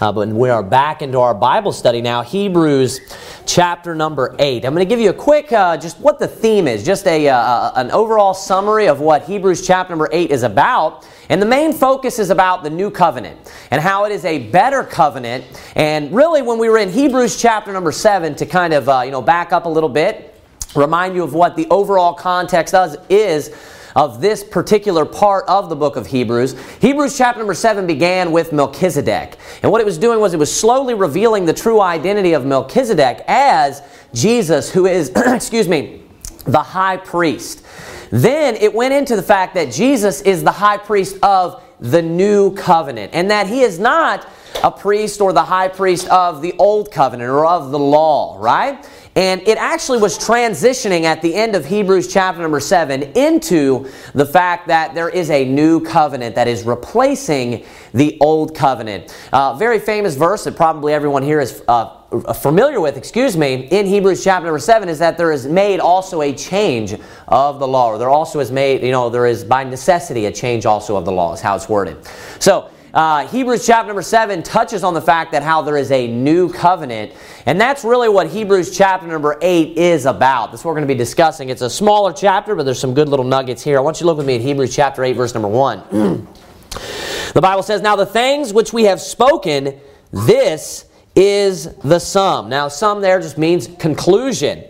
Uh, but we are back into our Bible study now, Hebrews chapter number 8. I'm going to give you a quick, uh, just what the theme is, just a, uh, an overall summary of what Hebrews chapter number 8 is about. And the main focus is about the new covenant and how it is a better covenant. And really, when we were in Hebrews chapter number 7, to kind of, uh, you know, back up a little bit, remind you of what the overall context does, is of this particular part of the book of Hebrews. Hebrews chapter number 7 began with Melchizedek. And what it was doing was it was slowly revealing the true identity of Melchizedek as Jesus, who is, excuse me, the high priest. Then it went into the fact that Jesus is the high priest of the new covenant and that he is not a priest or the high priest of the old covenant or of the law, right? And it actually was transitioning at the end of Hebrews chapter number 7 into the fact that there is a new covenant that is replacing the old covenant. Uh, very famous verse that probably everyone here is uh, familiar with, excuse me, in Hebrews chapter number 7 is that there is made also a change of the law. Or there also is made, you know, there is by necessity a change also of the law, is how it's worded. So, uh, Hebrews chapter number 7 touches on the fact that how there is a new covenant. And that's really what Hebrews chapter number 8 is about. That's what we're going to be discussing. It's a smaller chapter, but there's some good little nuggets here. I want you to look with me at Hebrews chapter 8, verse number 1. the Bible says, Now the things which we have spoken, this is the sum. Now, sum there just means conclusion.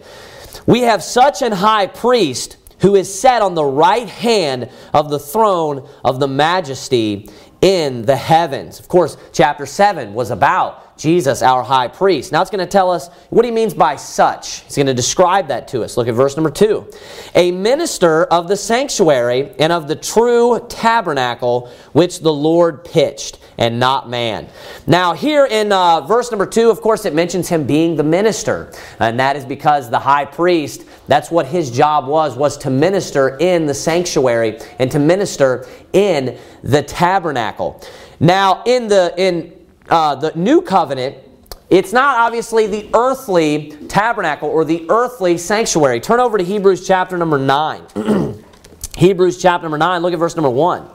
We have such an high priest who is set on the right hand of the throne of the majesty in the heavens. Of course, chapter 7 was about Jesus, our high priest. Now it's going to tell us what he means by such. He's going to describe that to us. Look at verse number 2. A minister of the sanctuary and of the true tabernacle which the Lord pitched and not man. Now, here in uh, verse number 2, of course, it mentions him being the minister. And that is because the high priest, that's what his job was, was to minister in the sanctuary and to minister in the tabernacle. Now, in the in uh, the new covenant, it's not obviously the earthly tabernacle or the earthly sanctuary. Turn over to Hebrews chapter number 9. Hebrews chapter number 9, look at verse number 1.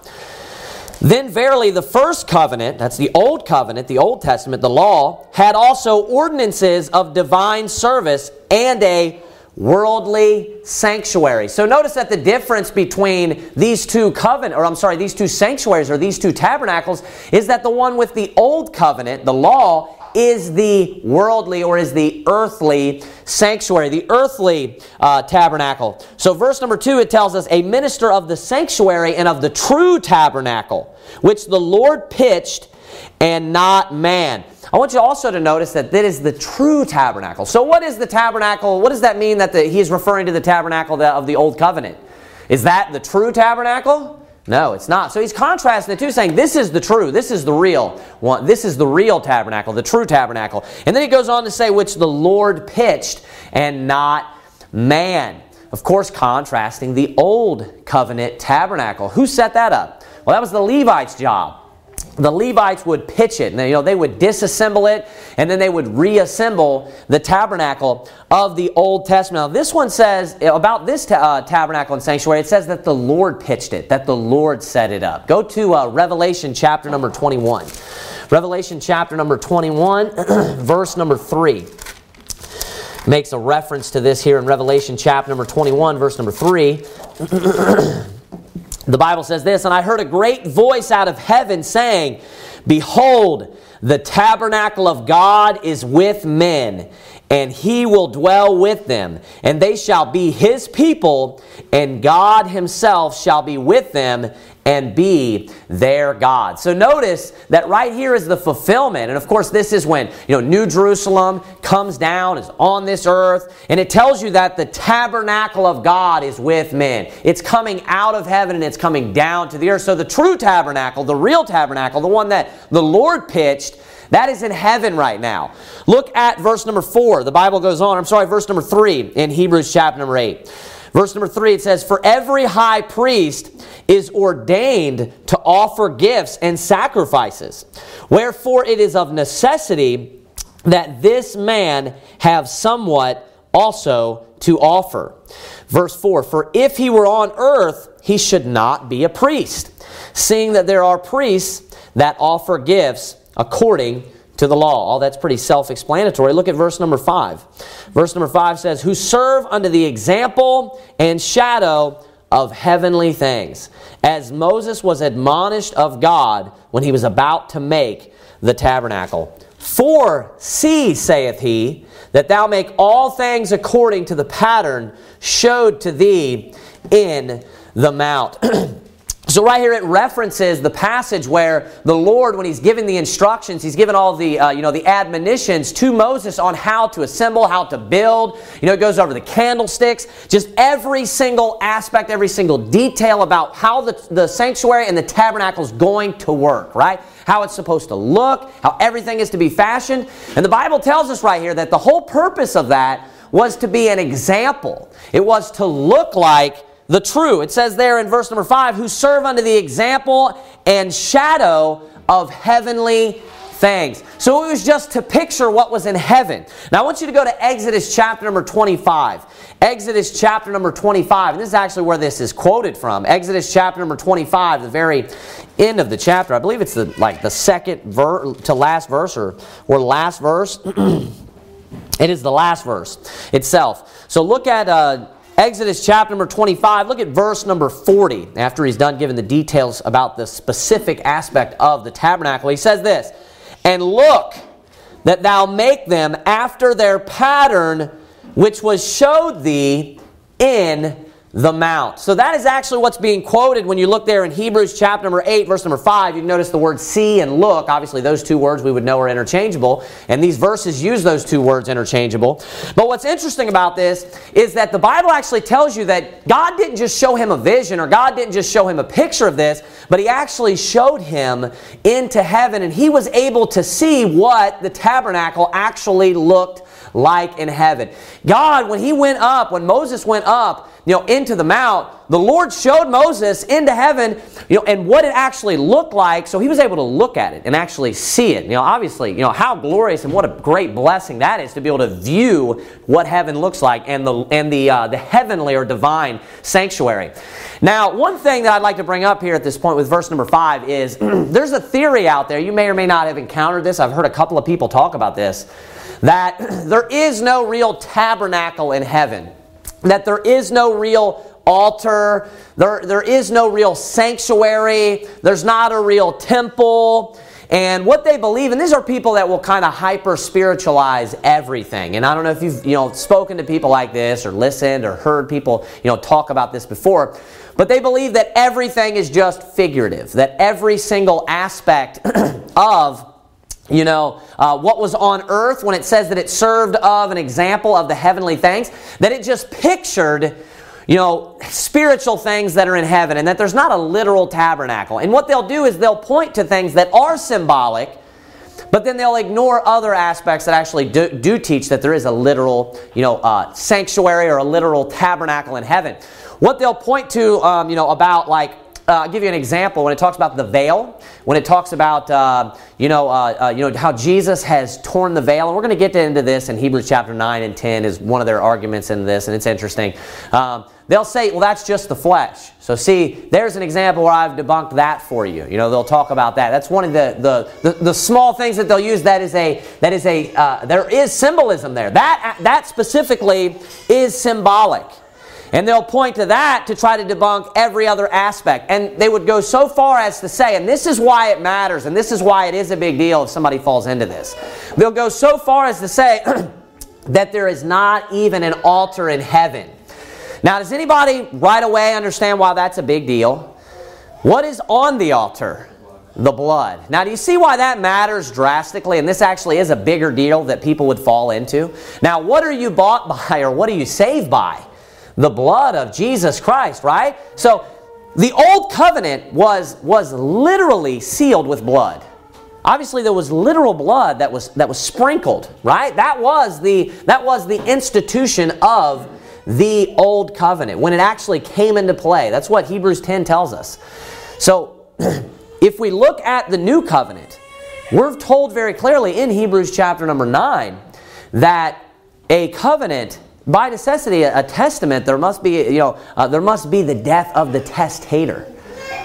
Then verily the first covenant, that's the old covenant, the Old Testament, the law, had also ordinances of divine service and a worldly sanctuary. So notice that the difference between these two covenant or I'm sorry, these two sanctuaries or these two tabernacles is that the one with the old covenant, the law, is the worldly or is the earthly sanctuary, the earthly uh, tabernacle. So, verse number two, it tells us a minister of the sanctuary and of the true tabernacle, which the Lord pitched and not man. I want you also to notice that that is the true tabernacle. So, what is the tabernacle? What does that mean that the, he is referring to the tabernacle of the old covenant? Is that the true tabernacle? No, it's not. So he's contrasting the two, saying this is the true, this is the real one, this is the real tabernacle, the true tabernacle. And then he goes on to say, which the Lord pitched and not man. Of course, contrasting the old covenant tabernacle. Who set that up? Well, that was the Levites' job the Levites would pitch it, and they, you know, they would disassemble it, and then they would reassemble the tabernacle of the Old Testament. Now, this one says about this ta- uh, tabernacle and sanctuary, it says that the Lord pitched it, that the Lord set it up. Go to uh, Revelation chapter number 21. Revelation chapter number 21, verse number 3 makes a reference to this here in Revelation chapter number 21, verse number 3. The Bible says this, and I heard a great voice out of heaven saying, Behold, the tabernacle of God is with men, and he will dwell with them, and they shall be his people, and God himself shall be with them and be their God. So notice that right here is the fulfillment. And of course, this is when, you know, New Jerusalem comes down, is on this earth, and it tells you that the tabernacle of God is with men. It's coming out of heaven and it's coming down to the earth. So the true tabernacle, the real tabernacle, the one that the Lord pitched, that is in heaven right now. Look at verse number 4. The Bible goes on. I'm sorry, verse number 3 in Hebrews chapter number 8. Verse number 3 it says, For every high priest is ordained to offer gifts and sacrifices. Wherefore it is of necessity that this man have somewhat also to offer. Verse 4 For if he were on earth, he should not be a priest, seeing that there are priests that offer gifts according to the law. All that's pretty self explanatory. Look at verse number 5. Verse number 5 says, Who serve under the example and shadow of heavenly things, as Moses was admonished of God when he was about to make the tabernacle. For see, saith he, that thou make all things according to the pattern showed to thee in the mount. So right here it references the passage where the Lord, when He's giving the instructions, He's given all the uh, you know the admonitions to Moses on how to assemble, how to build. You know, it goes over the candlesticks, just every single aspect, every single detail about how the, the sanctuary and the tabernacle is going to work. Right? How it's supposed to look, how everything is to be fashioned, and the Bible tells us right here that the whole purpose of that was to be an example. It was to look like the true. It says there in verse number 5 who serve unto the example and shadow of heavenly things. So it was just to picture what was in heaven. Now I want you to go to Exodus chapter number 25. Exodus chapter number 25. And this is actually where this is quoted from. Exodus chapter number 25, the very end of the chapter. I believe it's the like the second ver- to last verse or or last verse. it is the last verse itself. So look at uh, Exodus chapter number 25, look at verse number 40. After he's done giving the details about the specific aspect of the tabernacle, he says this And look that thou make them after their pattern which was showed thee in the mount. So that is actually what's being quoted when you look there in Hebrews chapter number 8, verse number 5. You notice the word see and look. Obviously, those two words we would know are interchangeable, and these verses use those two words interchangeable. But what's interesting about this is that the Bible actually tells you that God didn't just show him a vision or God didn't just show him a picture of this, but he actually showed him into heaven, and he was able to see what the tabernacle actually looked like in heaven. God, when he went up, when Moses went up, you know, into the mount, the Lord showed Moses into heaven, you know, and what it actually looked like, so he was able to look at it and actually see it. You know, obviously, you know, how glorious and what a great blessing that is to be able to view what heaven looks like and the and the uh, the heavenly or divine sanctuary. Now, one thing that I'd like to bring up here at this point with verse number five is there's a theory out there. You may or may not have encountered this. I've heard a couple of people talk about this that there is no real tabernacle in heaven that there is no real altar, there, there is no real sanctuary, there's not a real temple. And what they believe, and these are people that will kind of hyper spiritualize everything. And I don't know if you've you know spoken to people like this or listened or heard people you know talk about this before, but they believe that everything is just figurative, that every single aspect of you know, uh, what was on earth when it says that it served of an example of the heavenly things, that it just pictured, you know, spiritual things that are in heaven and that there's not a literal tabernacle. And what they'll do is they'll point to things that are symbolic, but then they'll ignore other aspects that actually do, do teach that there is a literal, you know, uh, sanctuary or a literal tabernacle in heaven. What they'll point to, um, you know, about like uh, I'll give you an example when it talks about the veil, when it talks about uh, you know uh, uh you know how Jesus has torn the veil, and we're going to get into this in Hebrews chapter nine and ten is one of their arguments in this, and it's interesting. Um, they'll say, well, that's just the flesh. So see, there's an example where I've debunked that for you. You know, they'll talk about that. That's one of the the, the, the small things that they'll use. That is a that is a uh, there is symbolism there. That that specifically is symbolic. And they'll point to that to try to debunk every other aspect. And they would go so far as to say, and this is why it matters, and this is why it is a big deal if somebody falls into this. They'll go so far as to say that there is not even an altar in heaven. Now, does anybody right away understand why that's a big deal? What is on the altar? The blood. Now, do you see why that matters drastically? And this actually is a bigger deal that people would fall into. Now, what are you bought by or what are you saved by? The blood of Jesus Christ, right? So the old covenant was, was literally sealed with blood. Obviously, there was literal blood that was, that was sprinkled, right? That was, the, that was the institution of the old covenant when it actually came into play. That's what Hebrews 10 tells us. So, if we look at the new covenant, we're told very clearly in Hebrews chapter number 9 that a covenant by necessity, a, testament, there must be, you know, uh, there must be the death of the testator.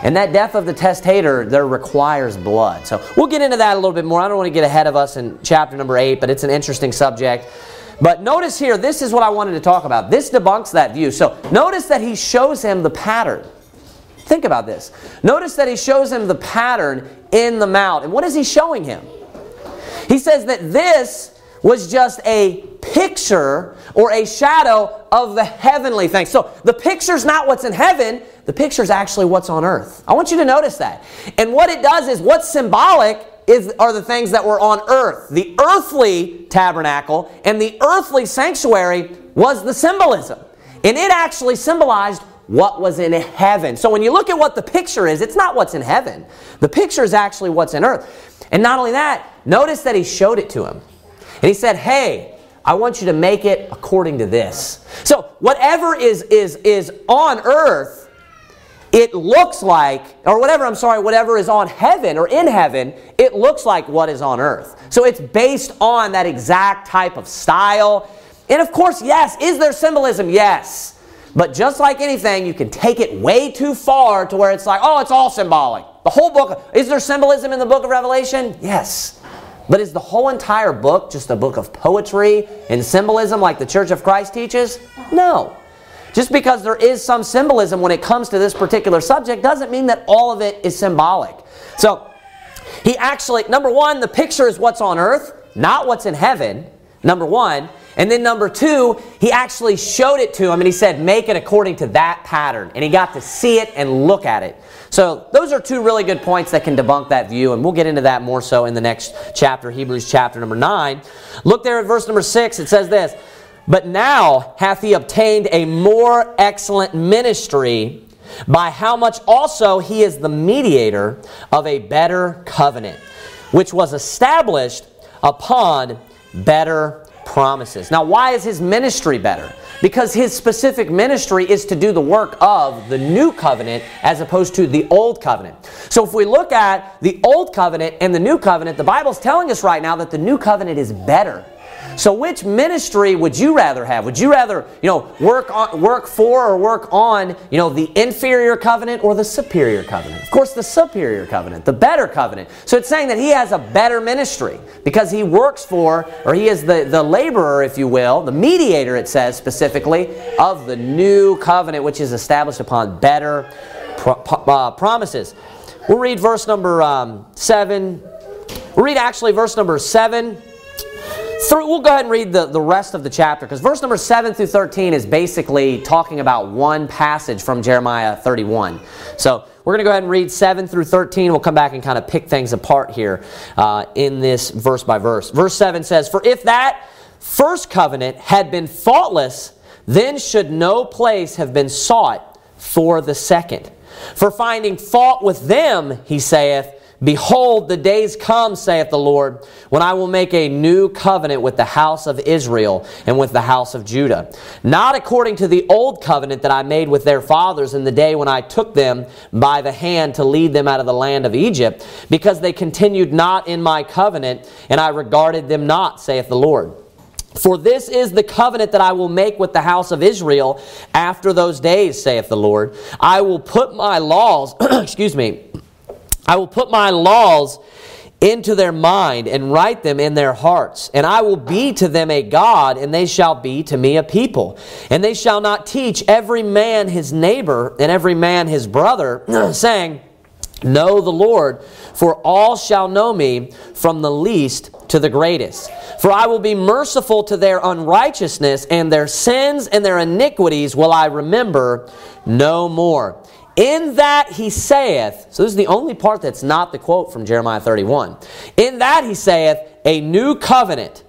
And that death of the testator there requires blood. So we'll get into that a little bit more. I don't want to get ahead of us in chapter number 8, but it's an interesting subject. But notice here, this is what I wanted to talk about. This debunks that view. So notice that he shows him the pattern. Think about this. Notice that he shows him the pattern in the mount. And what is he showing him? He says that this was just a picture or a shadow of the heavenly things. So the picture's not what's in heaven, the picture's actually what's on earth. I want you to notice that. And what it does is what's symbolic is, are the things that were on earth. The earthly tabernacle and the earthly sanctuary was the symbolism. And it actually symbolized what was in heaven. So when you look at what the picture is, it's not what's in heaven. The picture is actually what's in earth. And not only that, notice that he showed it to him. And he said, Hey, I want you to make it according to this. So whatever is, is, is on earth it looks like, or whatever, I'm sorry, whatever is on heaven or in heaven, it looks like what is on earth. So it's based on that exact type of style. And of course, yes, is there symbolism? Yes. But just like anything, you can take it way too far to where it's like, oh, it's all symbolic. The whole book, is there symbolism in the book of Revelation? Yes. But is the whole entire book just a book of poetry and symbolism like the Church of Christ teaches? No. Just because there is some symbolism when it comes to this particular subject doesn't mean that all of it is symbolic. So, he actually, number one, the picture is what's on earth, not what's in heaven, number one. And then number two, he actually showed it to him and he said, make it according to that pattern. And he got to see it and look at it. So those are two really good points that can debunk that view, and we'll get into that more so in the next chapter, Hebrews chapter number 9. Look there at verse number 6. It says this but now hath he obtained a more excellent ministry, by how much also he is the mediator of a better covenant, which was established upon better promises. Now, why is his ministry better? Because his specific ministry is to do the work of the new covenant as opposed to the old covenant. So, if we look at the old covenant and the new covenant, the Bible's telling us right now that the new covenant is better so which ministry would you rather have? Would you rather, you know, work on work for or work on, you know, the inferior covenant or the superior covenant? Of course, the superior covenant, the better covenant. So it's saying that he has a better ministry because he works for or he is the, the laborer, if you will, the mediator, it says specifically, of the new covenant which is established upon better pro- uh, promises. We'll read verse number um, 7. We'll read actually verse number 7 through, we'll go ahead and read the, the rest of the chapter because verse number 7 through 13 is basically talking about one passage from Jeremiah 31. So we're going to go ahead and read 7 through 13. We'll come back and kind of pick things apart here uh, in this verse by verse. Verse 7 says, For if that first covenant had been faultless, then should no place have been sought for the second. For finding fault with them, he saith, Behold, the days come, saith the Lord, when I will make a new covenant with the house of Israel and with the house of Judah. Not according to the old covenant that I made with their fathers in the day when I took them by the hand to lead them out of the land of Egypt, because they continued not in my covenant, and I regarded them not, saith the Lord. For this is the covenant that I will make with the house of Israel after those days, saith the Lord. I will put my laws, excuse me, I will put my laws into their mind and write them in their hearts. And I will be to them a God, and they shall be to me a people. And they shall not teach every man his neighbor and every man his brother, saying, Know the Lord, for all shall know me from the least to the greatest. For I will be merciful to their unrighteousness, and their sins and their iniquities will I remember no more. In that he saith, so this is the only part that's not the quote from Jeremiah 31. In that he saith, a new covenant.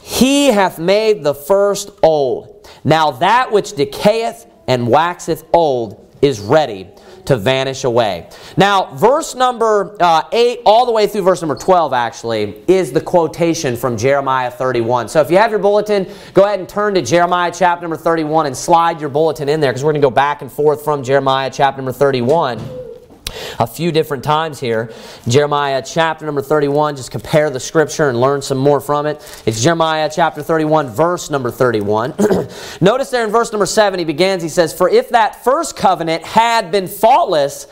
He hath made the first old. Now that which decayeth and waxeth old is ready to vanish away. Now, verse number uh, 8, all the way through verse number 12, actually, is the quotation from Jeremiah 31. So if you have your bulletin, go ahead and turn to Jeremiah chapter number 31 and slide your bulletin in there because we're going to go back and forth from Jeremiah chapter number 31 a few different times here. Jeremiah chapter number 31, just compare the scripture and learn some more from it. It's Jeremiah chapter 31, verse number 31. Notice there in verse number 7, he begins, he says, For if that first covenant had been faultless,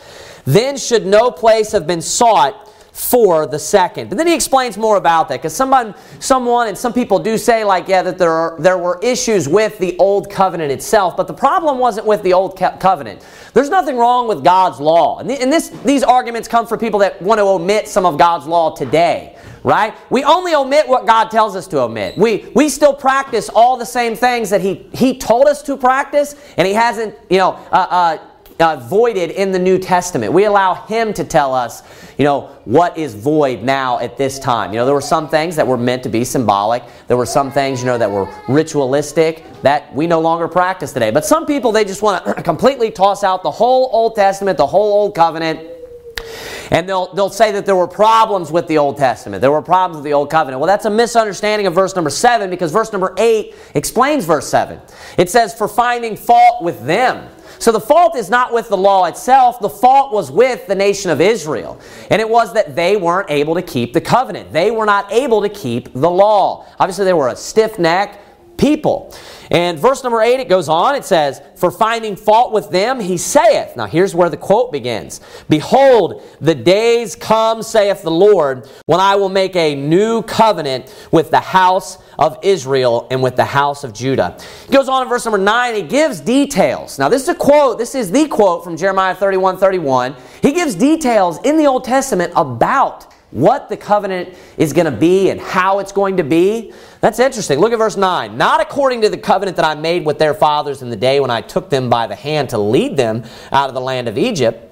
then should no place have been sought for the second. But then he explains more about that because someone, someone and some people do say like, yeah, that there are, there were issues with the old covenant itself, but the problem wasn't with the old covenant. There's nothing wrong with God's law, and, and this these arguments come from people that want to omit some of God's law today. Right? We only omit what God tells us to omit. We, we still practice all the same things that he, he told us to practice, and He hasn't, you know, uh, uh, uh, voided in the New Testament. We allow Him to tell us, you know, what is void now at this time. You know, there were some things that were meant to be symbolic. There were some things, you know, that were ritualistic that we no longer practice today. But some people, they just want to completely toss out the whole Old Testament, the whole Old Covenant. And they'll, they'll say that there were problems with the Old Testament. There were problems with the Old Covenant. Well, that's a misunderstanding of verse number 7 because verse number 8 explains verse 7. It says, For finding fault with them. So the fault is not with the law itself, the fault was with the nation of Israel. And it was that they weren't able to keep the covenant. They were not able to keep the law. Obviously, they were a stiff neck people. And verse number 8, it goes on, it says, For finding fault with them, he saith. Now here's where the quote begins Behold, the days come, saith the Lord, when I will make a new covenant with the house of Israel and with the house of Judah. He goes on in verse number 9, he gives details. Now this is a quote, this is the quote from Jeremiah 31 31. He gives details in the Old Testament about what the covenant is going to be and how it's going to be. That's interesting. Look at verse 9. Not according to the covenant that I made with their fathers in the day when I took them by the hand to lead them out of the land of Egypt,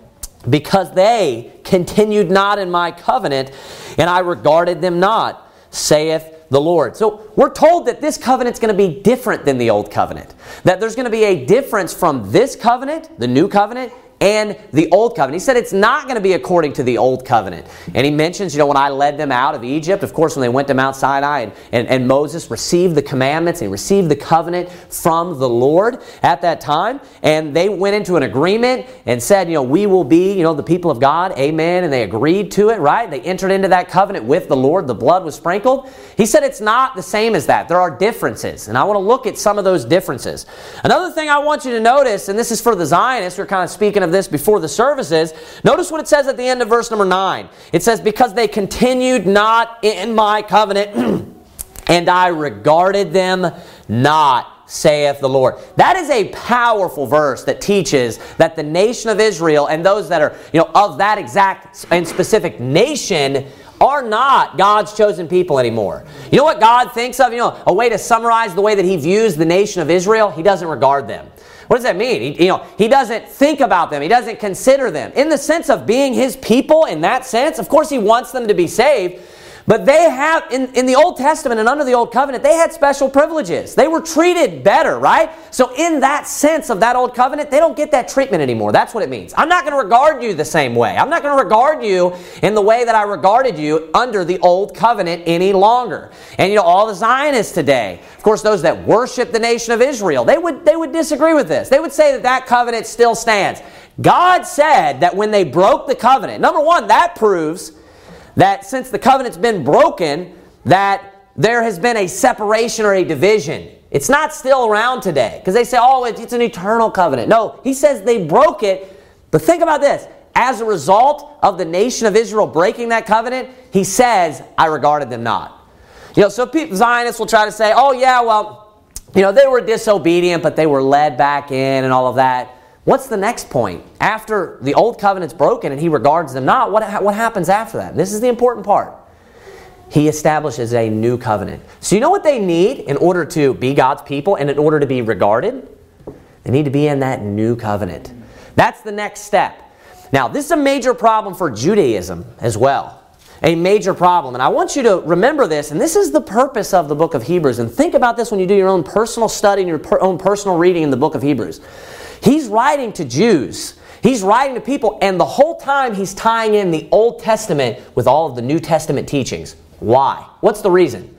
because they continued not in my covenant, and I regarded them not, saith the Lord. So we're told that this covenant's going to be different than the old covenant. That there's going to be a difference from this covenant, the new covenant, and the old covenant. He said it's not going to be according to the old covenant. And he mentions, you know, when I led them out of Egypt, of course, when they went to Mount Sinai and, and, and Moses received the commandments and received the covenant from the Lord at that time, and they went into an agreement and said, you know, we will be, you know, the people of God, amen, and they agreed to it, right? They entered into that covenant with the Lord, the blood was sprinkled. He said it's not the same as that. There are differences, and I want to look at some of those differences. Another thing I want you to notice, and this is for the Zionists, we're kind of speaking of this before the services. Notice what it says at the end of verse number 9. It says, Because they continued not in my covenant, and I regarded them not saith the Lord. That is a powerful verse that teaches that the nation of Israel and those that are, you know, of that exact and specific nation are not God's chosen people anymore. You know what God thinks of? You know, a way to summarize the way that he views the nation of Israel? He doesn't regard them. What does that mean? He, you know, he doesn't think about them. He doesn't consider them. In the sense of being his people, in that sense, of course he wants them to be saved. But they have, in, in the Old Testament and under the Old Covenant, they had special privileges. They were treated better, right? So, in that sense of that Old Covenant, they don't get that treatment anymore. That's what it means. I'm not going to regard you the same way. I'm not going to regard you in the way that I regarded you under the Old Covenant any longer. And, you know, all the Zionists today, of course, those that worship the nation of Israel, they would, they would disagree with this. They would say that that covenant still stands. God said that when they broke the covenant, number one, that proves that since the covenant's been broken, that there has been a separation or a division. It's not still around today because they say, oh, it's an eternal covenant. No, he says they broke it. But think about this. As a result of the nation of Israel breaking that covenant, he says, I regarded them not. You know, so people, Zionists will try to say, oh, yeah, well, you know, they were disobedient, but they were led back in and all of that. What's the next point? After the old covenant's broken and he regards them not, what, what happens after that? This is the important part. He establishes a new covenant. So, you know what they need in order to be God's people and in order to be regarded? They need to be in that new covenant. That's the next step. Now, this is a major problem for Judaism as well. A major problem. And I want you to remember this, and this is the purpose of the book of Hebrews. And think about this when you do your own personal study and your per- own personal reading in the book of Hebrews. He's writing to Jews. He's writing to people, and the whole time he's tying in the Old Testament with all of the New Testament teachings. Why? What's the reason?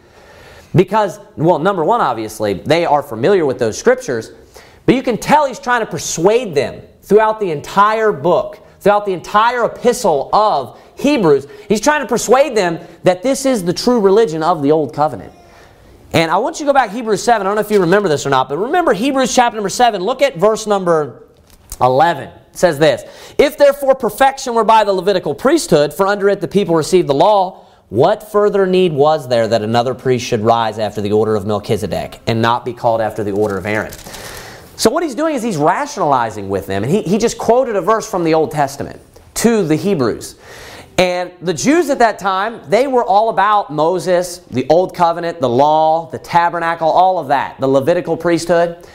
Because, well, number one, obviously, they are familiar with those scriptures, but you can tell he's trying to persuade them throughout the entire book, throughout the entire epistle of Hebrews. He's trying to persuade them that this is the true religion of the Old Covenant. And I want you to go back Hebrews 7. I don't know if you remember this or not, but remember Hebrews chapter number 7. Look at verse number 11. says this If therefore perfection were by the Levitical priesthood, for under it the people received the law, what further need was there that another priest should rise after the order of Melchizedek and not be called after the order of Aaron? So, what he's doing is he's rationalizing with them, and he, he just quoted a verse from the Old Testament to the Hebrews. And the Jews at that time, they were all about Moses, the Old Covenant, the law, the tabernacle, all of that, the Levitical priesthood.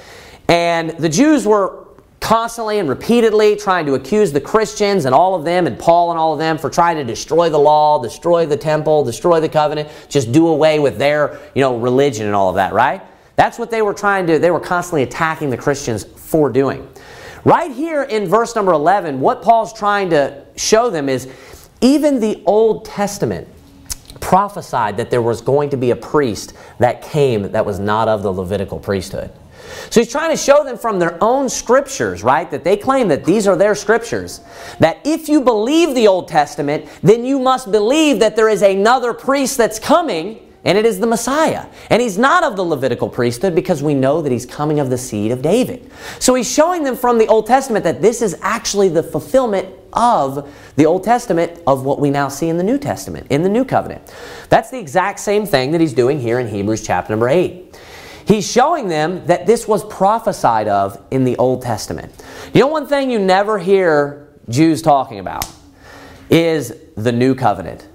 And the Jews were constantly and repeatedly trying to accuse the Christians and all of them and Paul and all of them for trying to destroy the law, destroy the temple, destroy the covenant, just do away with their, you know, religion and all of that, right? That's what they were trying to they were constantly attacking the Christians for doing. Right here in verse number 11, what Paul's trying to show them is even the Old Testament prophesied that there was going to be a priest that came that was not of the Levitical priesthood. So he's trying to show them from their own scriptures, right? That they claim that these are their scriptures. That if you believe the Old Testament, then you must believe that there is another priest that's coming, and it is the Messiah. And he's not of the Levitical priesthood because we know that he's coming of the seed of David. So he's showing them from the Old Testament that this is actually the fulfillment of the Old Testament of what we now see in the New Testament, in the New Covenant. That's the exact same thing that he's doing here in Hebrews chapter number 8. He's showing them that this was prophesied of in the Old Testament. You know, one thing you never hear Jews talking about is the New Covenant.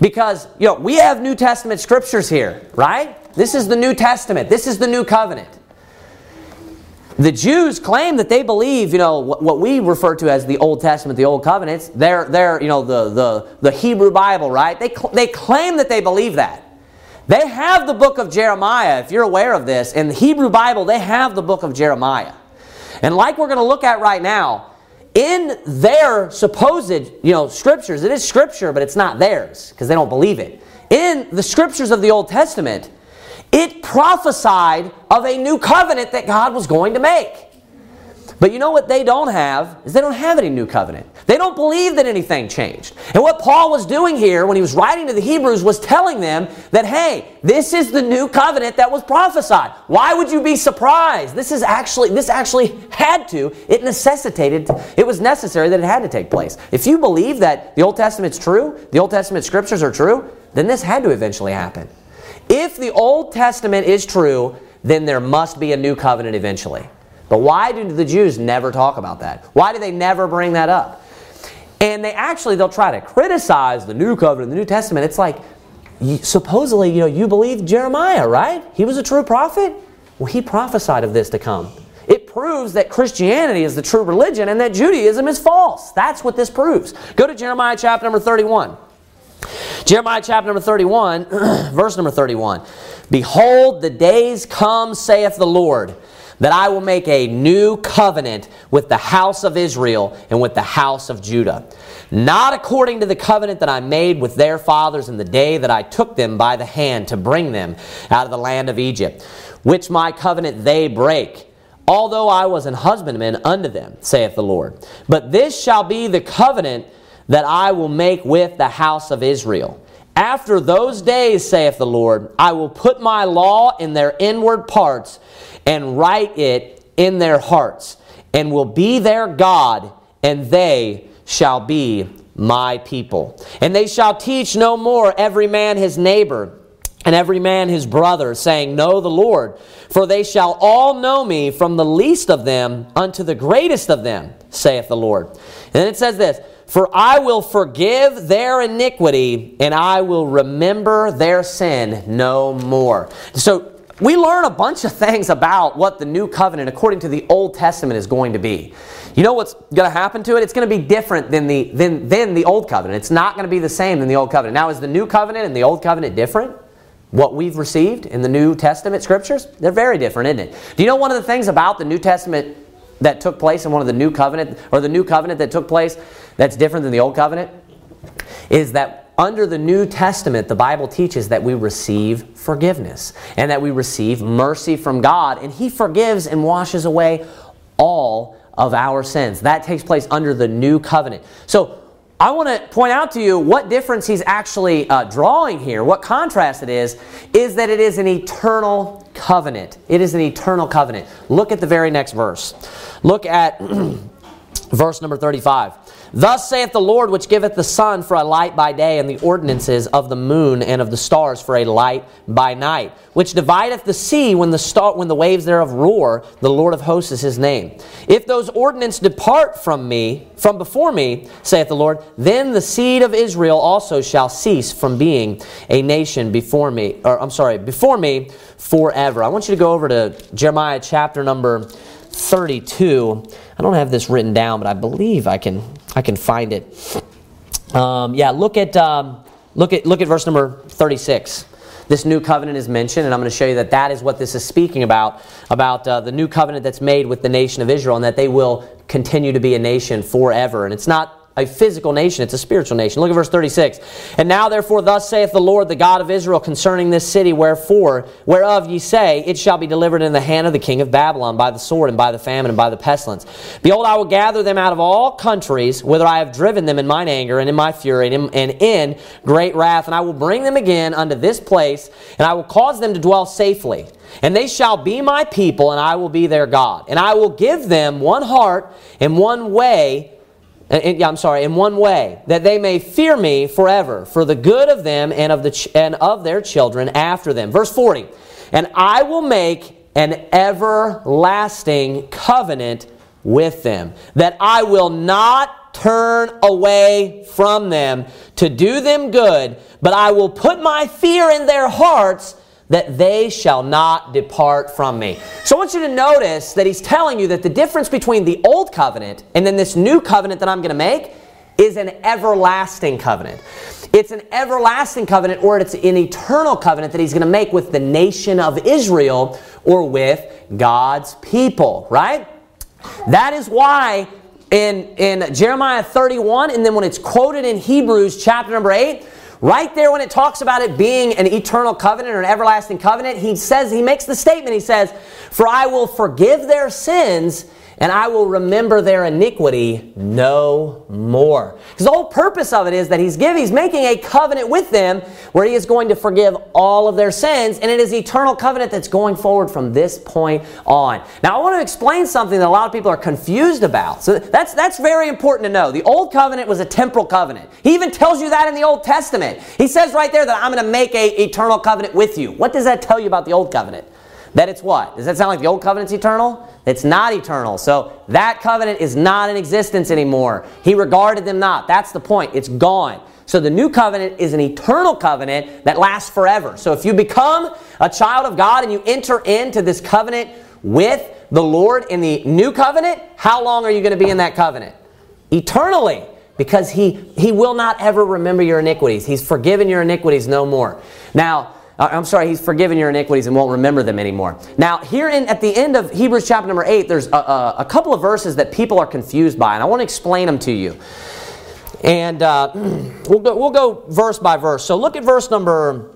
Because, you know, we have New Testament scriptures here, right? This is the New Testament, this is the New Covenant. The Jews claim that they believe, you know, what we refer to as the Old Testament, the Old Covenants. They're, they're you know, the, the, the Hebrew Bible, right? They, they claim that they believe that. They have the book of Jeremiah, if you're aware of this. In the Hebrew Bible, they have the book of Jeremiah. And like we're going to look at right now, in their supposed, you know, scriptures, it is scripture, but it's not theirs because they don't believe it. In the scriptures of the Old Testament, it prophesied of a new covenant that God was going to make. But you know what they don't have is they don't have any new covenant. They don't believe that anything changed. And what Paul was doing here when he was writing to the Hebrews was telling them that hey, this is the new covenant that was prophesied. Why would you be surprised? This is actually this actually had to, it necessitated, it was necessary that it had to take place. If you believe that the Old Testament's true, the Old Testament scriptures are true, then this had to eventually happen. If the Old Testament is true, then there must be a new covenant eventually. But why do the Jews never talk about that? Why do they never bring that up? And they actually they'll try to criticize the new covenant, the New Testament. It's like supposedly, you know, you believe Jeremiah, right? He was a true prophet. Well, he prophesied of this to come. It proves that Christianity is the true religion and that Judaism is false. That's what this proves. Go to Jeremiah chapter number 31. Jeremiah chapter number 31, verse number 31. Behold, the days come, saith the Lord that I will make a new covenant with the house of Israel and with the house of Judah. Not according to the covenant that I made with their fathers in the day that I took them by the hand to bring them out of the land of Egypt, which my covenant they break. Although I was an husbandman unto them, saith the Lord. But this shall be the covenant that I will make with the house of Israel. After those days, saith the Lord, I will put my law in their inward parts and write it in their hearts, and will be their God, and they shall be my people. And they shall teach no more every man his neighbor and every man his brother, saying, Know the Lord. For they shall all know me from the least of them unto the greatest of them, saith the Lord. And then it says this For I will forgive their iniquity, and I will remember their sin no more. So we learn a bunch of things about what the new covenant, according to the Old Testament, is going to be. You know what's going to happen to it? It's going to be different than the, than, than the Old Covenant. It's not going to be the same than the Old Covenant. Now, is the New Covenant and the Old Covenant different? What we've received in the New Testament scriptures? They're very different, isn't it? Do you know one of the things about the New Testament that took place in one of the New Covenant, or the New Covenant that took place that's different than the Old Covenant? Is that under the New Testament, the Bible teaches that we receive forgiveness and that we receive mercy from God, and He forgives and washes away all of our sins. That takes place under the New Covenant. So, I want to point out to you what difference he's actually uh, drawing here, what contrast it is, is that it is an eternal covenant. It is an eternal covenant. Look at the very next verse. Look at Verse number 35. Thus saith the Lord, which giveth the sun for a light by day, and the ordinances of the moon and of the stars for a light by night, which divideth the sea when the, star, when the waves thereof roar, the Lord of hosts is his name. If those ordinances depart from me, from before me, saith the Lord, then the seed of Israel also shall cease from being a nation before me, or I'm sorry, before me forever. I want you to go over to Jeremiah chapter number 32. I don't have this written down, but I believe I can I can find it. Um, yeah, look at um, look at look at verse number 36 this new covenant is mentioned, and I'm going to show you that that is what this is speaking about about uh, the new covenant that's made with the nation of Israel, and that they will continue to be a nation forever. And it's not a physical nation, it's a spiritual nation. Look at verse 36. And now, therefore, thus saith the Lord, the God of Israel, concerning this city, wherefore, whereof ye say, It shall be delivered in the hand of the king of Babylon by the sword, and by the famine, and by the pestilence. Behold, I will gather them out of all countries, whither I have driven them in mine anger, and in my fury, and in, and in great wrath, and I will bring them again unto this place, and I will cause them to dwell safely. And they shall be my people, and I will be their God. And I will give them one heart and one way and, I'm sorry, in one way, that they may fear me forever, for the good of them and of, the ch- and of their children after them. Verse 40, and I will make an everlasting covenant with them, that I will not turn away from them to do them good, but I will put my fear in their hearts that they shall not depart from me. So I want you to notice that he's telling you that the difference between the old covenant and then this new covenant that I'm going to make is an everlasting covenant. It's an everlasting covenant or it's an eternal covenant that he's going to make with the nation of Israel or with God's people, right? That is why in, in Jeremiah 31 and then when it's quoted in Hebrews chapter number 8, Right there, when it talks about it being an eternal covenant or an everlasting covenant, he says, he makes the statement, he says, For I will forgive their sins and I will remember their iniquity no more. Because the whole purpose of it is that he's giving, he's making a covenant with them where he is going to forgive all of their sins, and it is eternal covenant that's going forward from this point on. Now I want to explain something that a lot of people are confused about. So that's that's very important to know. The old covenant was a temporal covenant. He even tells you that in the Old Testament. He says right there that I'm going to make a eternal covenant with you. What does that tell you about the old covenant? That it's what? Does that sound like the old covenant's eternal? It's not eternal. So that covenant is not in existence anymore. He regarded them not. That's the point. It's gone. So the new covenant is an eternal covenant that lasts forever. So if you become a child of God and you enter into this covenant with the Lord in the new covenant, how long are you going to be in that covenant? Eternally. Because he, he will not ever remember your iniquities. He's forgiven your iniquities no more. Now, I'm sorry, he's forgiven your iniquities and won't remember them anymore. Now, here in, at the end of Hebrews chapter number 8, there's a, a, a couple of verses that people are confused by, and I want to explain them to you. And uh, we'll, go, we'll go verse by verse. So look at verse number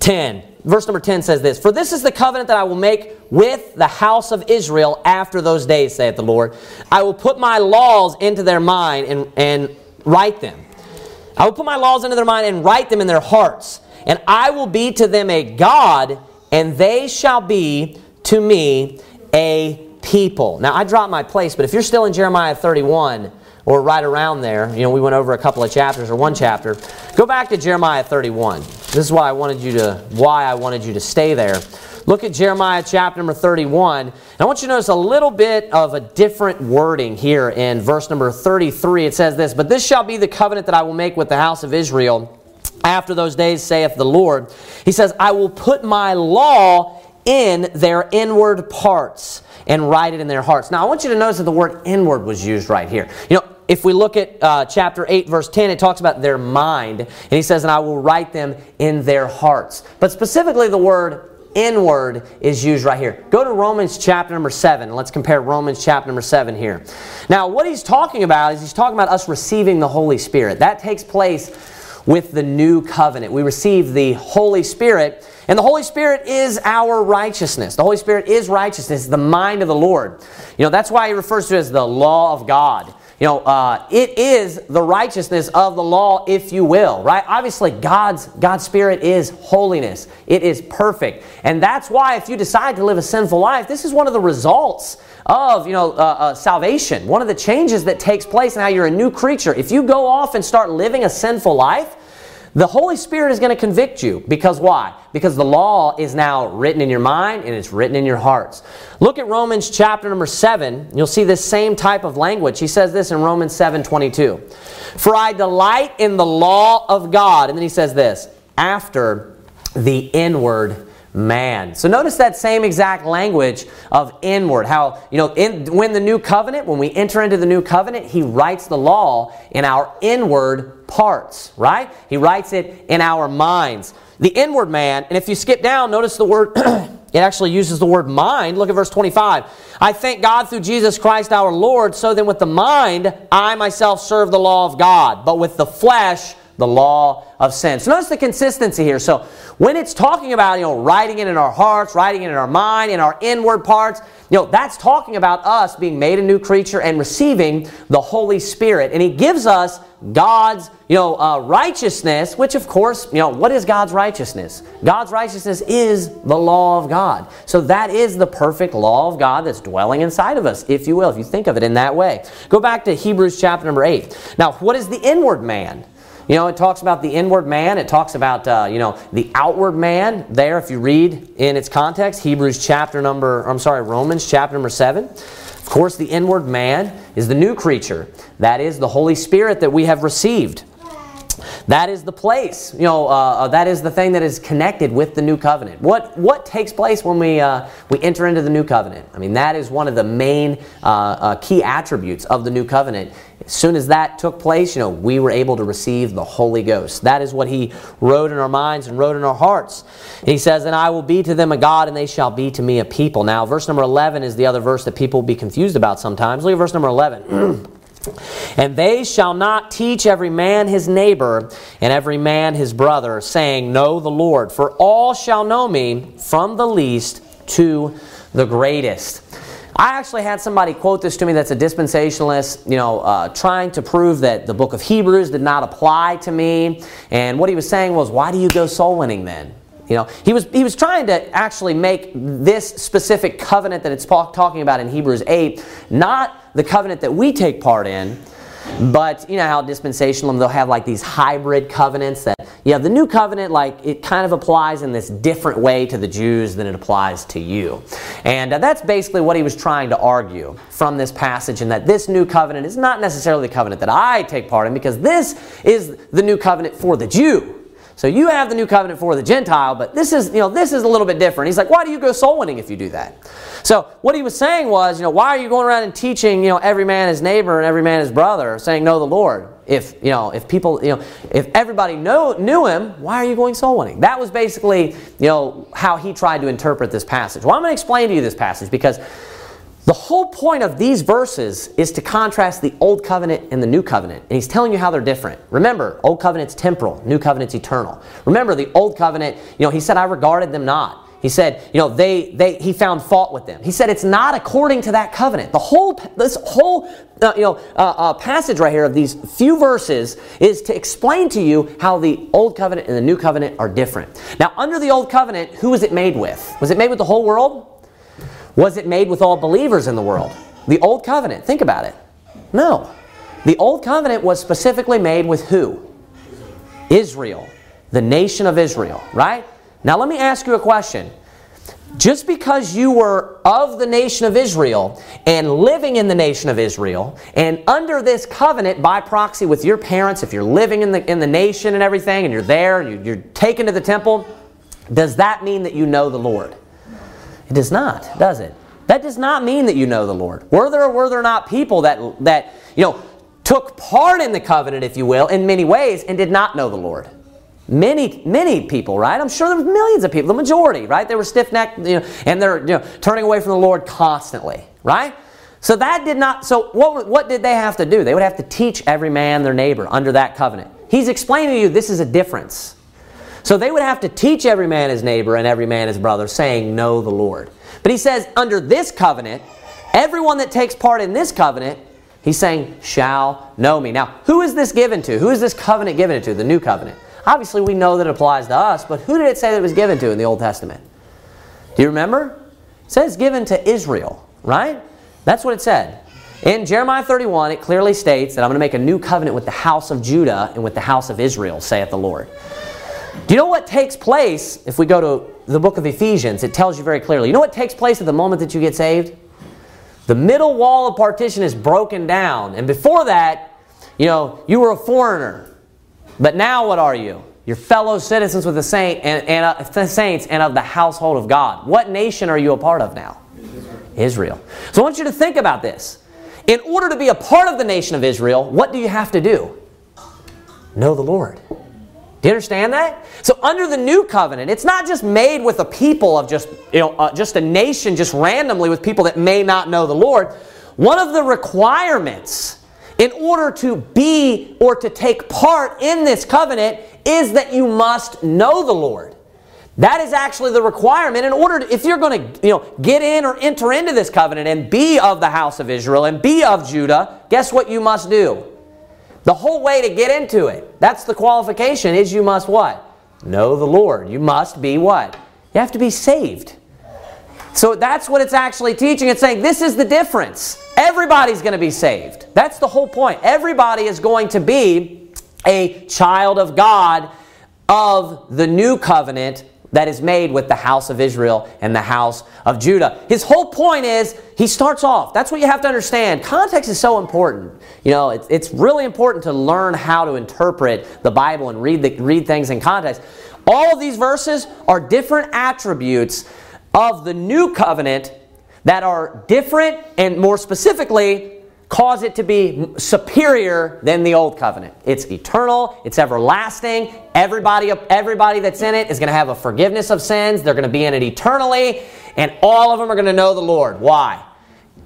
10. Verse number 10 says this For this is the covenant that I will make with the house of Israel after those days, saith the Lord. I will put my laws into their mind and, and write them. I will put my laws into their mind and write them in their hearts and I will be to them a God, and they shall be to me a people. Now, I dropped my place, but if you're still in Jeremiah 31, or right around there, you know, we went over a couple of chapters or one chapter. Go back to Jeremiah 31. This is why I wanted you to why I wanted you to stay there. Look at Jeremiah chapter number 31. And I want you to notice a little bit of a different wording here in verse number 33. It says this, "But this shall be the covenant that I will make with the house of Israel." After those days, saith the Lord. He says, I will put my law in their inward parts and write it in their hearts. Now, I want you to notice that the word inward was used right here. You know, if we look at uh, chapter 8, verse 10, it talks about their mind. And he says, And I will write them in their hearts. But specifically, the word inward is used right here. Go to Romans chapter number 7. Let's compare Romans chapter number 7 here. Now, what he's talking about is he's talking about us receiving the Holy Spirit. That takes place with the new covenant. We receive the Holy Spirit, and the Holy Spirit is our righteousness. The Holy Spirit is righteousness, the mind of the Lord. You know, that's why he refers to it as the law of God. you know, uh, it is the righteousness of the law, if you will, right? Obviously, God's God's Spirit is holiness. It is perfect, and that's why if you decide to live a sinful life, this is one of the results of you know uh, uh, salvation. One of the changes that takes place in how you're a new creature. If you go off and start living a sinful life, the Holy Spirit is going to convict you. Because why? Because the law is now written in your mind and it's written in your hearts. Look at Romans chapter number 7. You'll see this same type of language. He says this in Romans 7 22. For I delight in the law of God. And then he says this after the inward man. So notice that same exact language of inward. How, you know, in, when the new covenant, when we enter into the new covenant, he writes the law in our inward parts, right? He writes it in our minds. The inward man, and if you skip down, notice the word, it actually uses the word mind. Look at verse 25. I thank God through Jesus Christ our Lord, so then with the mind, I myself serve the law of God, but with the flesh, the law of sin. So notice the consistency here. So when it's talking about, you know, writing it in our hearts, writing it in our mind, in our inward parts, you know, that's talking about us being made a new creature and receiving the Holy Spirit. And He gives us God's, you know, uh, righteousness, which of course, you know, what is God's righteousness? God's righteousness is the law of God. So that is the perfect law of God that's dwelling inside of us, if you will, if you think of it in that way. Go back to Hebrews chapter number 8. Now, what is the inward man? You know, it talks about the inward man. It talks about, uh, you know, the outward man there. If you read in its context, Hebrews chapter number, I'm sorry, Romans chapter number 7. Of course, the inward man is the new creature. That is the Holy Spirit that we have received. That is the place, you know, uh, uh, that is the thing that is connected with the new covenant. What, what takes place when we, uh, we enter into the new covenant? I mean, that is one of the main uh, uh, key attributes of the new covenant. As soon as that took place, you know, we were able to receive the Holy Ghost. That is what he wrote in our minds and wrote in our hearts. He says, And I will be to them a God, and they shall be to me a people. Now, verse number 11 is the other verse that people will be confused about sometimes. Look at verse number 11. And they shall not teach every man his neighbor and every man his brother, saying, Know the Lord, for all shall know me from the least to the greatest. I actually had somebody quote this to me that's a dispensationalist, you know, uh, trying to prove that the book of Hebrews did not apply to me. And what he was saying was, why do you go soul winning then? You know, he was, he was trying to actually make this specific covenant that it's talking about in Hebrews 8 not the covenant that we take part in, but you know how dispensational they'll have like these hybrid covenants that you have the new covenant like it kind of applies in this different way to the Jews than it applies to you. And uh, that's basically what he was trying to argue from this passage and that this new covenant is not necessarily the covenant that I take part in because this is the new covenant for the Jew. So you have the new covenant for the Gentile, but this is, you know, this is a little bit different. He's like, why do you go soul winning if you do that? So what he was saying was, you know, why are you going around and teaching, you know, every man his neighbor and every man his brother, saying know the Lord? If you know, if people, you know, if everybody know, knew him, why are you going soul winning? That was basically, you know, how he tried to interpret this passage. Well, I'm going to explain to you this passage because the whole point of these verses is to contrast the Old Covenant and the New Covenant. And he's telling you how they're different. Remember, Old Covenant's temporal, New Covenant's eternal. Remember, the Old Covenant, you know, he said, I regarded them not. He said, you know, they, they, he found fault with them. He said it's not according to that covenant. The whole, this whole, uh, you know, uh, uh, passage right here of these few verses is to explain to you how the old covenant and the new covenant are different. Now, under the old covenant, who was it made with? Was it made with the whole world? Was it made with all believers in the world? The old covenant, think about it. No. The old covenant was specifically made with who? Israel, the nation of Israel, right? Now, let me ask you a question. Just because you were of the nation of Israel and living in the nation of Israel and under this covenant by proxy with your parents, if you're living in the, in the nation and everything and you're there and you're taken to the temple, does that mean that you know the Lord? It does not, does it? That does not mean that you know the Lord. Were there or were there not people that, that you know, took part in the covenant, if you will, in many ways and did not know the Lord? Many, many people, right? I'm sure there were millions of people, the majority, right? They were stiff-necked, you know, and they're you know, turning away from the Lord constantly, right? So that did not, so what, what did they have to do? They would have to teach every man their neighbor under that covenant. He's explaining to you this is a difference. So they would have to teach every man his neighbor and every man his brother, saying, Know the Lord. But he says, under this covenant, everyone that takes part in this covenant He's saying, shall know me. Now, who is this given to? Who is this covenant given to? The new covenant. Obviously, we know that it applies to us, but who did it say that it was given to in the Old Testament? Do you remember? It says given to Israel, right? That's what it said. In Jeremiah 31, it clearly states that I'm going to make a new covenant with the house of Judah and with the house of Israel, saith the Lord. Do you know what takes place if we go to the book of Ephesians? It tells you very clearly. You know what takes place at the moment that you get saved? The middle wall of partition is broken down. And before that, you know, you were a foreigner. But now what are you? You're fellow citizens with the saint and, and uh, the saints and of the household of God. What nation are you a part of now? Israel. So I want you to think about this. In order to be a part of the nation of Israel, what do you have to do? Know the Lord. Do you understand that? So under the new covenant, it's not just made with a people of just, you know, uh, just a nation just randomly with people that may not know the Lord. One of the requirements in order to be or to take part in this covenant is that you must know the Lord. That is actually the requirement in order to, if you're going to, you know, get in or enter into this covenant and be of the house of Israel and be of Judah, guess what you must do? The whole way to get into it. That's the qualification is you must what? Know the Lord. You must be what? You have to be saved. So that's what it's actually teaching. It's saying this is the difference. Everybody's going to be saved. That's the whole point. Everybody is going to be a child of God of the new covenant that is made with the house of Israel and the house of Judah. His whole point is he starts off. That's what you have to understand. Context is so important. You know, it's, it's really important to learn how to interpret the Bible and read, the, read things in context. All of these verses are different attributes of the new covenant that are different and more specifically cause it to be superior than the old covenant. It's eternal, it's everlasting. Everybody everybody that's in it is going to have a forgiveness of sins. They're going to be in it eternally, and all of them are going to know the Lord. Why?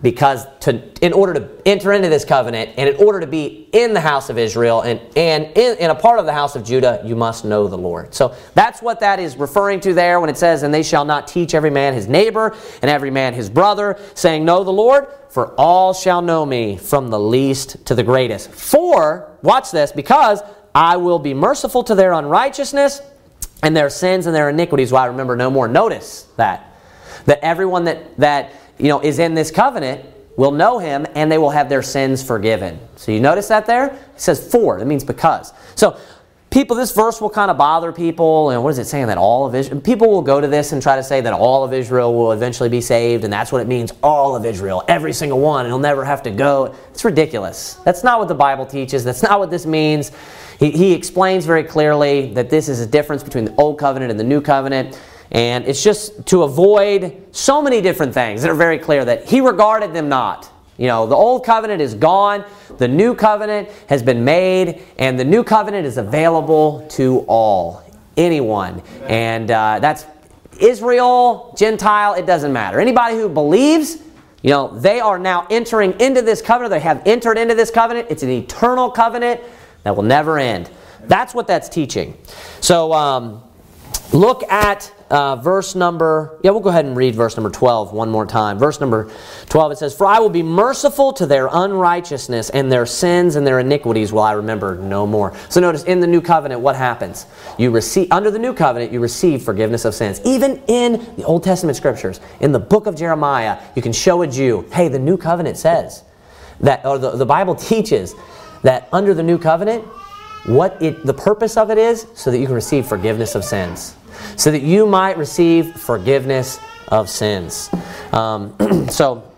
Because to, in order to enter into this covenant and in order to be in the house of Israel and, and in, in, a part of the house of Judah, you must know the Lord. So that's what that is referring to there when it says, And they shall not teach every man his neighbor and every man his brother, saying, Know the Lord, for all shall know me from the least to the greatest. For, watch this, because I will be merciful to their unrighteousness and their sins and their iniquities will I remember no more. Notice that. That everyone that, that you know, is in this covenant will know him and they will have their sins forgiven. So you notice that there? It says for. That means because. So people, this verse will kind of bother people. And what is it saying that all of Israel? People will go to this and try to say that all of Israel will eventually be saved, and that's what it means. All of Israel, every single one, and he'll never have to go. It's ridiculous. That's not what the Bible teaches. That's not what this means. He, he explains very clearly that this is a difference between the old covenant and the new covenant. And it's just to avoid so many different things that are very clear that he regarded them not. You know, the old covenant is gone, the new covenant has been made, and the new covenant is available to all, anyone. And uh, that's Israel, Gentile, it doesn't matter. Anybody who believes, you know, they are now entering into this covenant. They have entered into this covenant. It's an eternal covenant that will never end. That's what that's teaching. So, um, look at uh, verse number, yeah, we'll go ahead and read verse number 12 one more time. Verse number 12, it says, For I will be merciful to their unrighteousness, and their sins and their iniquities will I remember no more. So notice, in the new covenant, what happens? You receive, under the new covenant, you receive forgiveness of sins. Even in the Old Testament scriptures, in the book of Jeremiah, you can show a Jew, hey, the new covenant says that, or the, the Bible teaches that under the new covenant, what it, the purpose of it is so that you can receive forgiveness of sins so that you might receive forgiveness of sins. Um, so,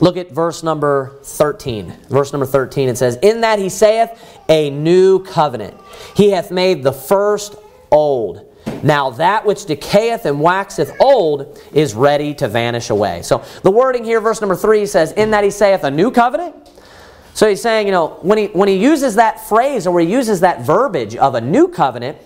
look at verse number 13. Verse number 13, it says, In that he saith, a new covenant. He hath made the first old. Now that which decayeth and waxeth old is ready to vanish away. So the wording here, verse number 3 says, In that he saith a new covenant. So he's saying, you know, when he, when he uses that phrase or he uses that verbiage of a new covenant,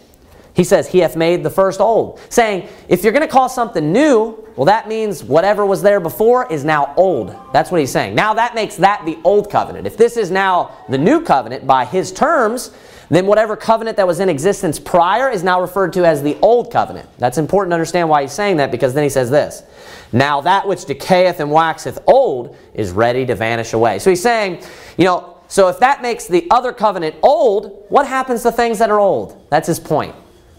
he says, He hath made the first old. Saying, if you're going to call something new, well, that means whatever was there before is now old. That's what he's saying. Now that makes that the old covenant. If this is now the new covenant by his terms, then whatever covenant that was in existence prior is now referred to as the old covenant. That's important to understand why he's saying that because then he says this Now that which decayeth and waxeth old is ready to vanish away. So he's saying, you know, so if that makes the other covenant old, what happens to things that are old? That's his point.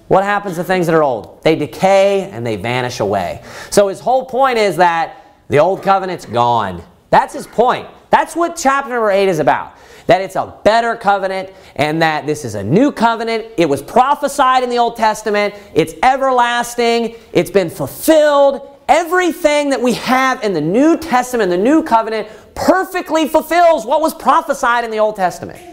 What happens to things that are old? They decay and they vanish away. So his whole point is that the old covenant's gone. That's his point. That's what chapter number 8 is about that it's a better covenant and that this is a new covenant. It was prophesied in the Old Testament, it's everlasting, it's been fulfilled. Everything that we have in the New Testament, the new covenant, perfectly fulfills what was prophesied in the Old Testament.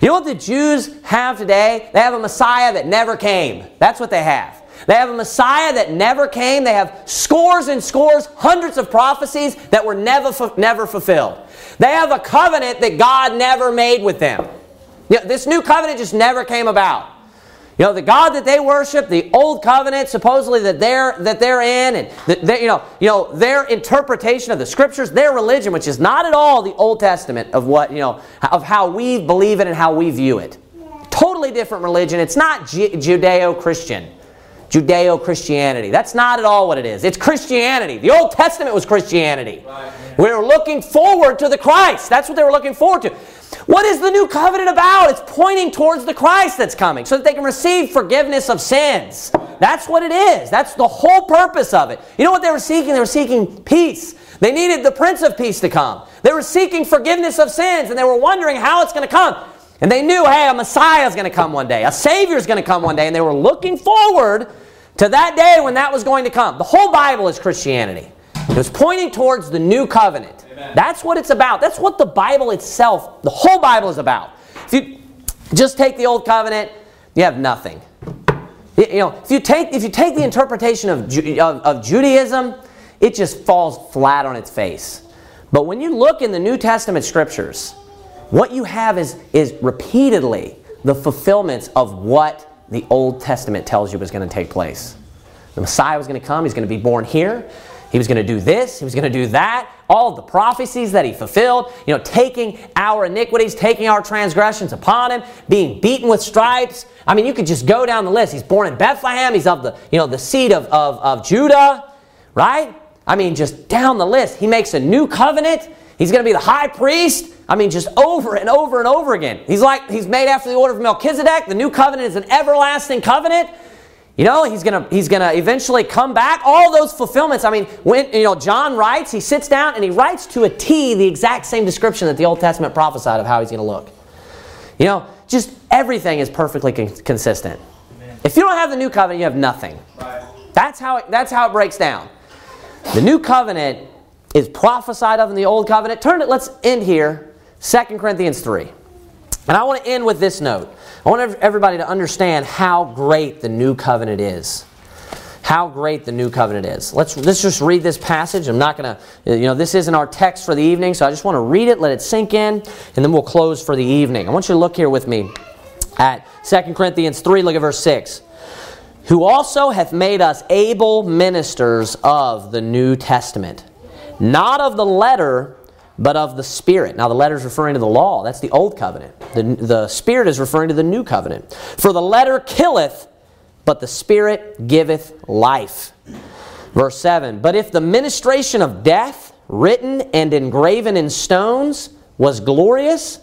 You know what the Jews have today? They have a Messiah that never came. That's what they have. They have a Messiah that never came. They have scores and scores, hundreds of prophecies that were never, never fulfilled. They have a covenant that God never made with them. You know, this new covenant just never came about. You know, the God that they worship, the old covenant supposedly that they're that they're in, and that you know, you know, their interpretation of the scriptures, their religion, which is not at all the Old Testament of what, you know, of how we believe it and how we view it. Totally different religion. It's not Judeo-Christian. Judeo Christianity. That's not at all what it is. It's Christianity. The Old Testament was Christianity. Right. We were looking forward to the Christ. That's what they were looking forward to. What is the new covenant about? It's pointing towards the Christ that's coming so that they can receive forgiveness of sins. That's what it is. That's the whole purpose of it. You know what they were seeking? They were seeking peace. They needed the Prince of Peace to come. They were seeking forgiveness of sins and they were wondering how it's going to come. And they knew, hey, a Messiah is going to come one day, a Savior is going to come one day, and they were looking forward to that day when that was going to come. The whole Bible is Christianity. It was pointing towards the new covenant. Amen. That's what it's about. That's what the Bible itself, the whole Bible is about. If you just take the old covenant, you have nothing. You know, if you take if you take the interpretation of, of, of Judaism, it just falls flat on its face. But when you look in the New Testament scriptures, what you have is, is repeatedly the fulfillments of what the Old Testament tells you was going to take place. The Messiah was going to come, he's going to be born here. He was going to do this, he was going to do that. All the prophecies that he fulfilled, you know, taking our iniquities, taking our transgressions upon him, being beaten with stripes. I mean, you could just go down the list. He's born in Bethlehem, he's of the, you know, the seed of, of, of Judah, right? I mean, just down the list. He makes a new covenant. He's going to be the high priest. I mean, just over and over and over again. He's like, he's made after the order of Melchizedek. The new covenant is an everlasting covenant. You know, he's gonna he's gonna eventually come back. All those fulfillments. I mean, when you know John writes, he sits down and he writes to a T the exact same description that the Old Testament prophesied of how he's gonna look. You know, just everything is perfectly con- consistent. Amen. If you don't have the new covenant, you have nothing. Right. That's how it, that's how it breaks down. The new covenant is prophesied of in the old covenant. Turn it. Let's end here 2 Corinthians 3. And I want to end with this note. I want everybody to understand how great the new covenant is. How great the new covenant is. Let's, let's just read this passage. I'm not going to, you know, this isn't our text for the evening, so I just want to read it, let it sink in, and then we'll close for the evening. I want you to look here with me at 2 Corinthians 3, look at verse 6. Who also hath made us able ministers of the New Testament, not of the letter but of the Spirit. Now, the letter is referring to the law. That's the old covenant. The, the Spirit is referring to the new covenant. For the letter killeth, but the Spirit giveth life. Verse 7 But if the ministration of death, written and engraven in stones, was glorious,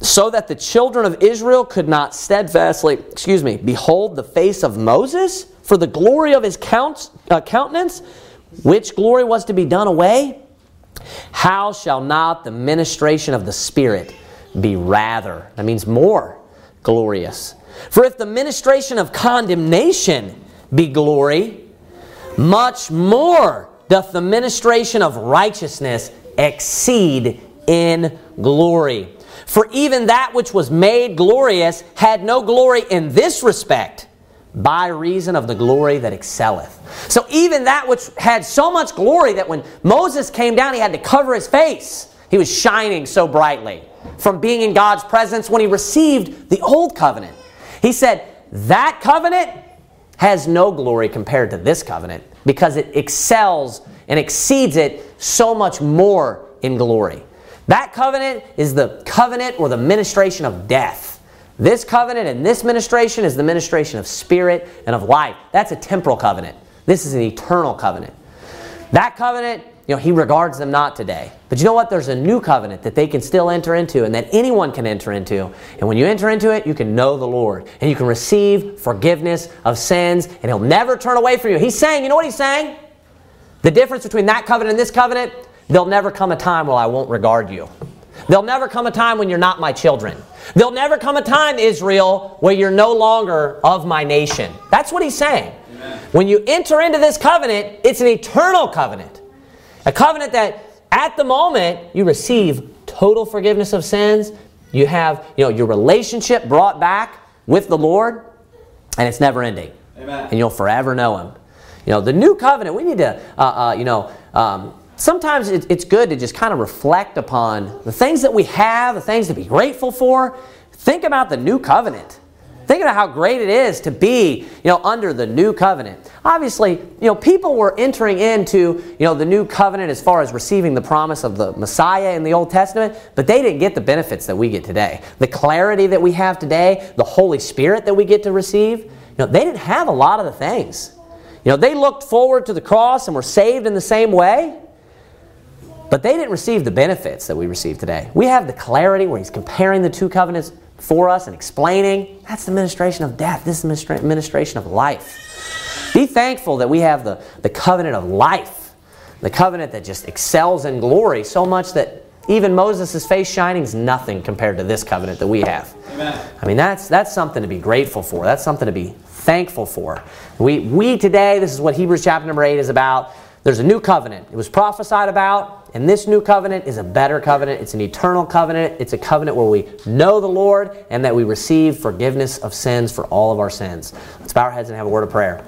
so that the children of Israel could not steadfastly, excuse me, behold the face of Moses for the glory of his count, uh, countenance, which glory was to be done away, how shall not the ministration of the Spirit be rather, that means more, glorious? For if the ministration of condemnation be glory, much more doth the ministration of righteousness exceed in glory. For even that which was made glorious had no glory in this respect by reason of the glory that excelleth. So even that which had so much glory that when Moses came down, he had to cover his face. He was shining so brightly from being in God's presence when he received the old covenant. He said, That covenant has no glory compared to this covenant because it excels and exceeds it so much more in glory. That covenant is the covenant or the ministration of death This covenant and this ministration is the ministration of spirit and of life. That's a temporal covenant. This is an eternal covenant. That covenant, you know, he regards them not today. But you know what? There's a new covenant that they can still enter into and that anyone can enter into. And when you enter into it, you can know the Lord and you can receive forgiveness of sins and he'll never turn away from you. He's saying, you know what he's saying? The difference between that covenant and this covenant, there'll never come a time where I won't regard you. There'll never come a time when you're not my children. There'll never come a time, Israel, where you're no longer of my nation. That's what he's saying. Amen. When you enter into this covenant, it's an eternal covenant. A covenant that at the moment you receive total forgiveness of sins, you have you know, your relationship brought back with the Lord, and it's never ending. Amen. And you'll forever know him. You know, the new covenant, we need to, uh, uh, you know, um, sometimes it's good to just kind of reflect upon the things that we have, the things to be grateful for. Think about the new covenant. Think about how great it is to be, you know, under the new covenant. Obviously, you know, people were entering into, you know, the new covenant as far as receiving the promise of the Messiah in the Old Testament, but they didn't get the benefits that we get today. The clarity that we have today, the Holy Spirit that we get to receive, you know, they didn't have a lot of the things. You know, they looked forward to the cross and were saved in the same way. But they didn't receive the benefits that we receive today. We have the clarity where he's comparing the two covenants for us and explaining. That's the ministration of death. This is the ministration of life. Be thankful that we have the, the covenant of life, the covenant that just excels in glory so much that even Moses' face shining is nothing compared to this covenant that we have. Amen. I mean, that's, that's something to be grateful for. That's something to be thankful for. We, we today, this is what Hebrews chapter number 8 is about. There's a new covenant. It was prophesied about, and this new covenant is a better covenant. It's an eternal covenant. It's a covenant where we know the Lord and that we receive forgiveness of sins for all of our sins. Let's bow our heads and have a word of prayer.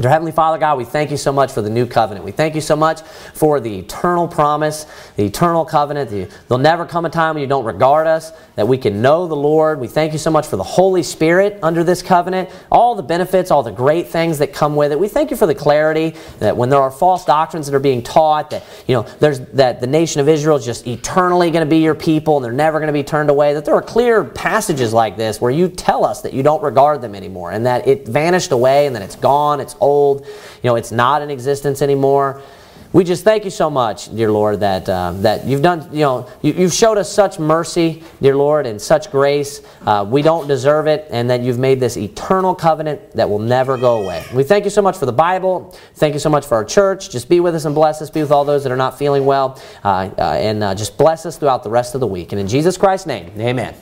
Dear Heavenly Father, God, we thank you so much for the new covenant. We thank you so much for the eternal promise, the eternal covenant. The, there'll never come a time when you don't regard us, that we can know the Lord. We thank you so much for the Holy Spirit under this covenant, all the benefits, all the great things that come with it. We thank you for the clarity that when there are false doctrines that are being taught, that you know there's that the nation of Israel is just eternally going to be your people and they're never going to be turned away. That there are clear passages like this where you tell us that you don't regard them anymore and that it vanished away and that it's gone, it's old, you know, it's not in existence anymore. We just thank you so much, dear Lord, that, uh, that you've done, you know, you, have showed us such mercy, dear Lord, and such grace. Uh, we don't deserve it, and that you've made this eternal covenant that will never go away. We thank you so much for the Bible. Thank you so much for our church. Just be with us and bless us. Be with all those that are not feeling well, uh, uh and uh, just bless us throughout the rest of the week. And in Jesus Christ's name, amen.